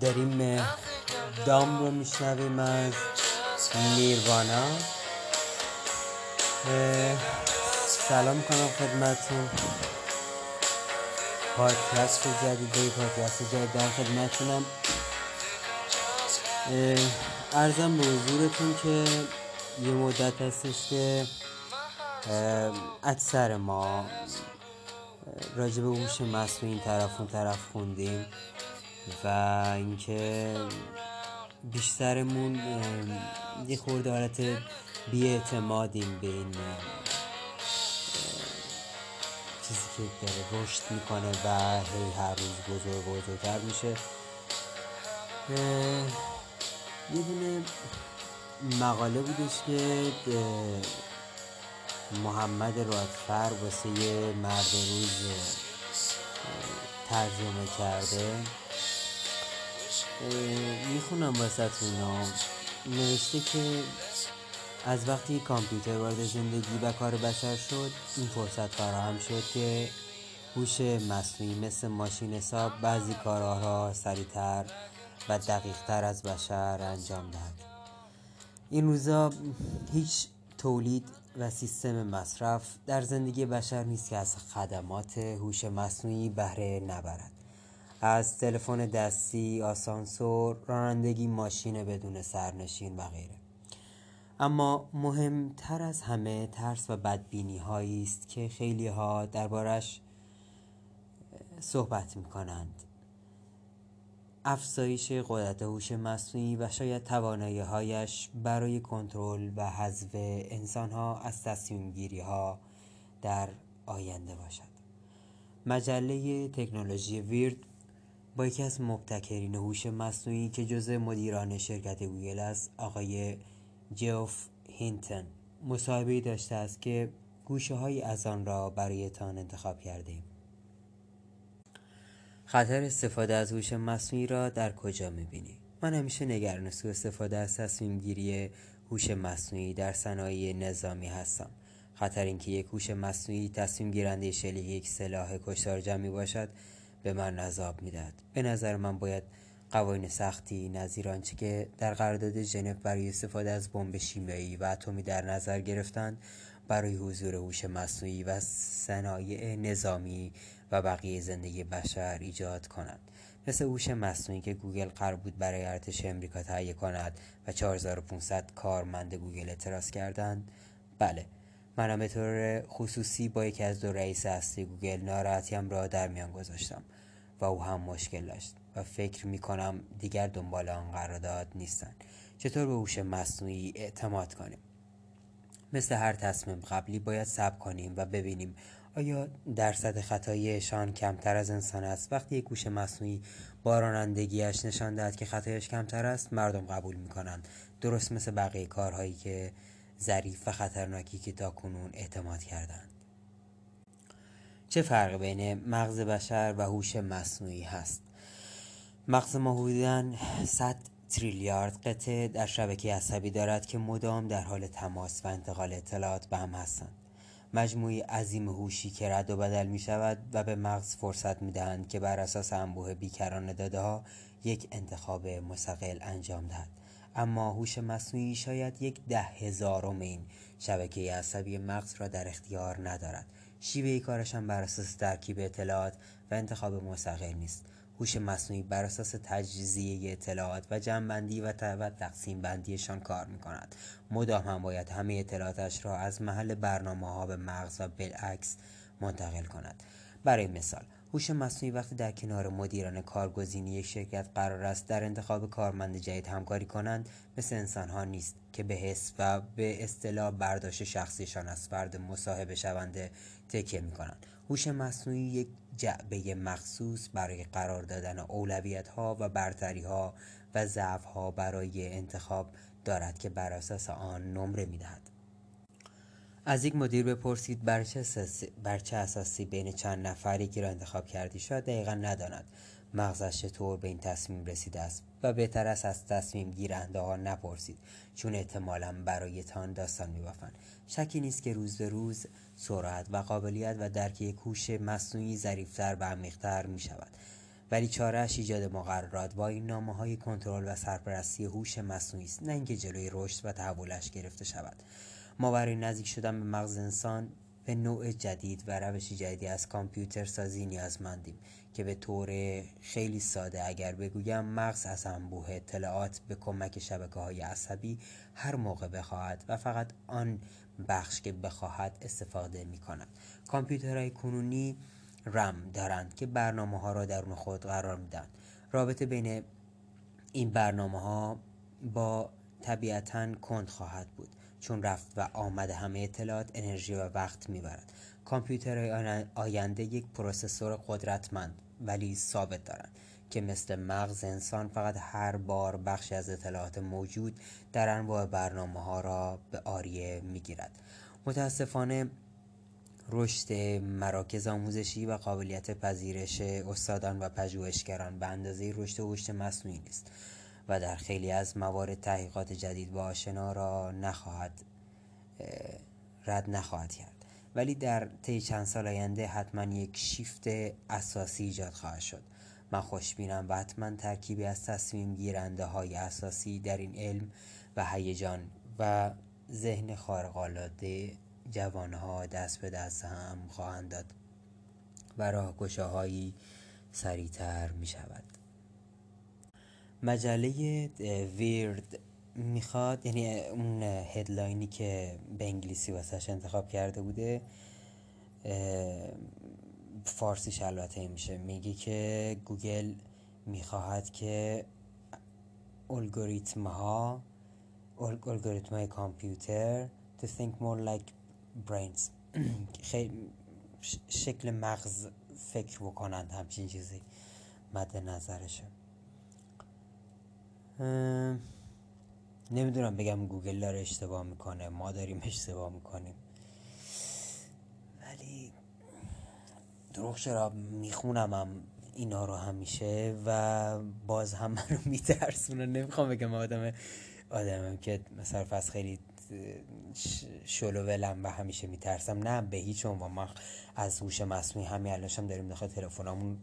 داریم دام رو میشنویم از نیروانا سلام کنم خدمتون پادکست جدید به پادکست جدید در خدمتونم ارزم به حضورتون که یه مدت هستش که اکثر ما راجع به هوش مصنوعی این طرف اون طرف خوندیم. و اینکه بیشترمون یه خورده حالت بیاعتمادیم به این چیزی که داره رشد می‌کنه و هی هر روز بزرگ بزرگتر میشه. یه دونه مقاله بودش که محمد رادفر واسه یه مرد روز ترجمه کرده. می‌خونم واسه اینا. نوشته که از وقتی کامپیوتر وارد زندگی و کار بشر شد این فرصت فراهم شد که هوش مصنوعی مثل ماشین حساب بعضی کارها را سریعتر و دقیقتر از بشر انجام دهد. این روزا هیچ تولید و سیستم مصرف در زندگی بشر نیست که از خدمات هوش مصنوعی بهره نبرد. از تلفن دستی آسانسور رانندگی ماشین بدون سرنشین و غیره. اما مهمتر از همه ترس و بدبینی هایی است که خیلی ها دربارش صحبت می کنند افزایش قدرت هوش مصنوعی و شاید توانایی هایش برای کنترل و حذف انسان ها از تصمیم گیری ها در آینده باشد. مجله تکنولوژی Wired یکی از مبتکرین هوش مصنوعی که جزء مدیران شرکت گوگل است آقای جف هینتن مصاحبه داشته است که گوشه های از آن را برایتان انتخاب کرده ایم. خطر استفاده از هوش مصنوعی را در کجا می‌بینی؟ من همیشه نگران سوء استفاده از تصمیم گیری هوش مصنوعی در صنایع نظامی هستم. خطر اینکه یک هوش مصنوعی تصمیم گیرنده شلیک یک سلاح کشتار جمعی باشد به من عذاب می‌دهد. به نظر من باید قوانین سختی نظیر آنچه که در قرارداد ژنو برای استفاده از بمب شیمیایی و اتمی در نظر گرفتند برای حضور هوش مصنوعی و صنایع نظامی و بقیه زندگی بشر ایجاد کنند مثل هوش مصنوعی که گوگل قرار بود برای ارتش امریکا تهیه کند و 4500 کارمند گوگل اعتراض کردند بله منم به طور خصوصی با یکی از دو رئیس اصلی گوگل ناراحتیم را در میان گذاشتم و او هم مشکل داشت و فکر می کنم دیگر دنبال آن قرارداد نیستند. چطور به هوش مصنوعی اعتماد کنیم؟ مثل هر تصمیم قبلی باید صبر کنیم و ببینیم آیا درصد خطایشان کمتر از انسان است. وقتی یک گوش مصنوعی با رانندگیش نشان دهد که خطایش کمتر است مردم قبول می کنند درست مثل بقیه کارهایی که ظریف و خطرناکی که تا کنون اعتماد کردند. چه فرق بین مغز بشر و هوش مصنوعی هست؟ مغز ما حدودا 100 تریلیارد قطعه در شبکه عصبی دارد که مدام در حال تماس و انتقال اطلاعات به هم هستند. مجموعی عظیم هوشی که رد و بدل می شود و به مغز فرصت می دهند که بر اساس انبوه بیکران داده ها یک انتخاب مستقل انجام دهد. اما هوش مصنوعی شاید یک ده هزارم این شبکه عصبی مغز را در اختیار ندارد. شیوه کارش هم بر اساس ترکیب اطلاعات و انتخاب مستقل نیست. هوش مصنوعی بر اساس تجزیه اطلاعات و جمعبندی و تقسیم بندیشان کار می کند مدام هم باید همه اطلاعاتش را از محل برنامه ها به مغز و بالعکس منتقل کند. برای مثال هوش مصنوعی وقتی در کنار مدیران کارگزینی یک شرکت قرار است در انتخاب کارمند جدید همکاری کنند مثل انسانها نیست که به حس و به اصطلاح برداشت شخصیشان از فرد مصاحبه شونده تکیه می کنند هوش مصنوعی یک جعبه مخصوص برای قرار دادن اولویت ها و برتری ها و ضعف ها برای انتخاب دارد که بر اساس آن نمره می دهد. از یک مدیر بپرسید بر چه, اساسی, بین چند نفری که را انتخاب کردی؟ شاید دقیقا نداند. مغزش چطور به این تصمیم رسیده است؟ و بهتر است از تصمیم گیرنده ها نپرسید چون احتمالا برایتان داستان میبافند. شکی نیست که روز به روز سرعت و قابلیت و درک یک هوش مصنوعی ظریفتر و عمیقتر می شود ولی چارهش ایجاد مقررات با این نامه های کنترل و سرپرستی هوش مصنوعی است نه اینکه جلوی رشد و تحولش گرفته شود. ما برای نزدیک شدن به مغز انسان به نوع جدید و روش جدیدی از کامپیوتر سازی نیازمندیم که به طور خیلی ساده اگر بگویم مغز از انبوه اطلاعات به کمک شبکه های عصبی هر موقع بخواهد و فقط آن بخش که بخواهد استفاده می کند کامپیوترهای کنونی رم دارند که برنامه ها را درون خود قرار میدن رابطه بین این برنامه ها با طبیعتا کند خواهد بود. چون رفت و آمد همه اطلاعات انرژی و وقت می‌برد. کامپیوترهای آینده یک پروسسور قدرتمند ولی ثابت دارند که مثل مغز انسان فقط هر بار بخشی از اطلاعات موجود در انواع برنامه ها را به آریه می‌گیرد. متاسفانه رشد مراکز آموزشی و قابلیت پذیرش استادان و پژوهشگران به اندازه رشد هوش مصنوعی نیست. و در خیلی از موارد تحقیقات جدید با آشنا را نخواهد رد نخواهد کرد. ولی در طی چند سال آینده حتما یک شیفت اساسی ایجاد خواهد شد. من خوشبینم و حتما ترکیبی از تصمیم گیرنده های اساسی در این علم و هیجان و ذهن خارق‌العاده جوانها دست به دست هم خواهند داد و راهگشاهایی سریعتر می شود مجله ویرد می‌خواد یعنی اون هدلاینی که به انگلیسی واسهش انتخاب کرده بوده فارسیش البته میشه. میگه که گوگل می‌خواهد که الگوریتم ها الگوریتم های کامپیوتر to think more like brains. خیلی شکل مغز فکر بکنند همچین چیزی مد نظرشه. نمی‌دونم بگم گوگل داره اشتباه می‌کنه ما داریم اشتباه می‌کنیم. ولی دروغ چرا می‌خونم هم اینا رو همیشه و باز هم منو میترسونه. نمی‌خوام بگم آدم آدمم که مثلا فرض خیلی شلو ولم و همیشه میترسم. نه به هیچ عنوان. ما از هوش مصنوعی همین الانش هم داریم داخل تلفنمون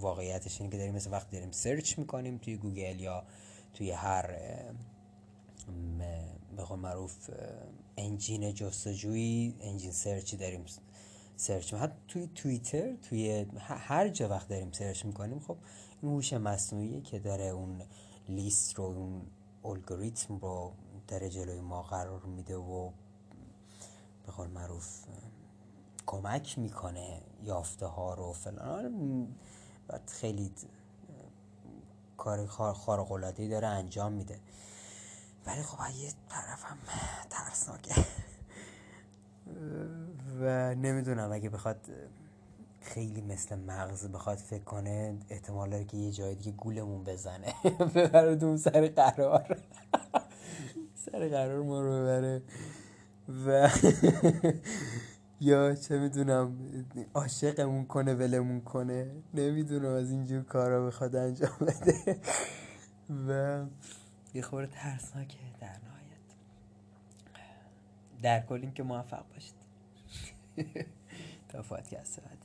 واقعیتش اینه که داریم مثل وقت داریم سرچ می‌کنیم توی گوگل یا توی هر به قول معروف انجین جستجویی انجین سرچی داریم سرچ حتی توی توییتر توی هر جا وقت داریم سرچ می‌کنیم خب این هوش مصنوعی که داره اون لیست رو اون الگوریتم رو در جلوی ما قرار میده و به قول معروف کمک می‌کنه یافته ها رو فلان. خیلی کار خارق العاده داره انجام میده. ولی خب یه طرفم ترسناکه. و نمی‌دونم اگه بخواد خیلی مثل مغز بخواد فکر کنه احتمال که یه جای دیگه گولمون بزنه. ببردون سر قرار. سر قرار ما رو ببره. و یا چه می‌دونم عاشقمون کنه ولمون کنه. نمی‌دونم از اینجور کارا بخواد انجام بده. و یه خورده ترسناکه در نهایت. در کل که موفق باشید. تا پادکست بعد.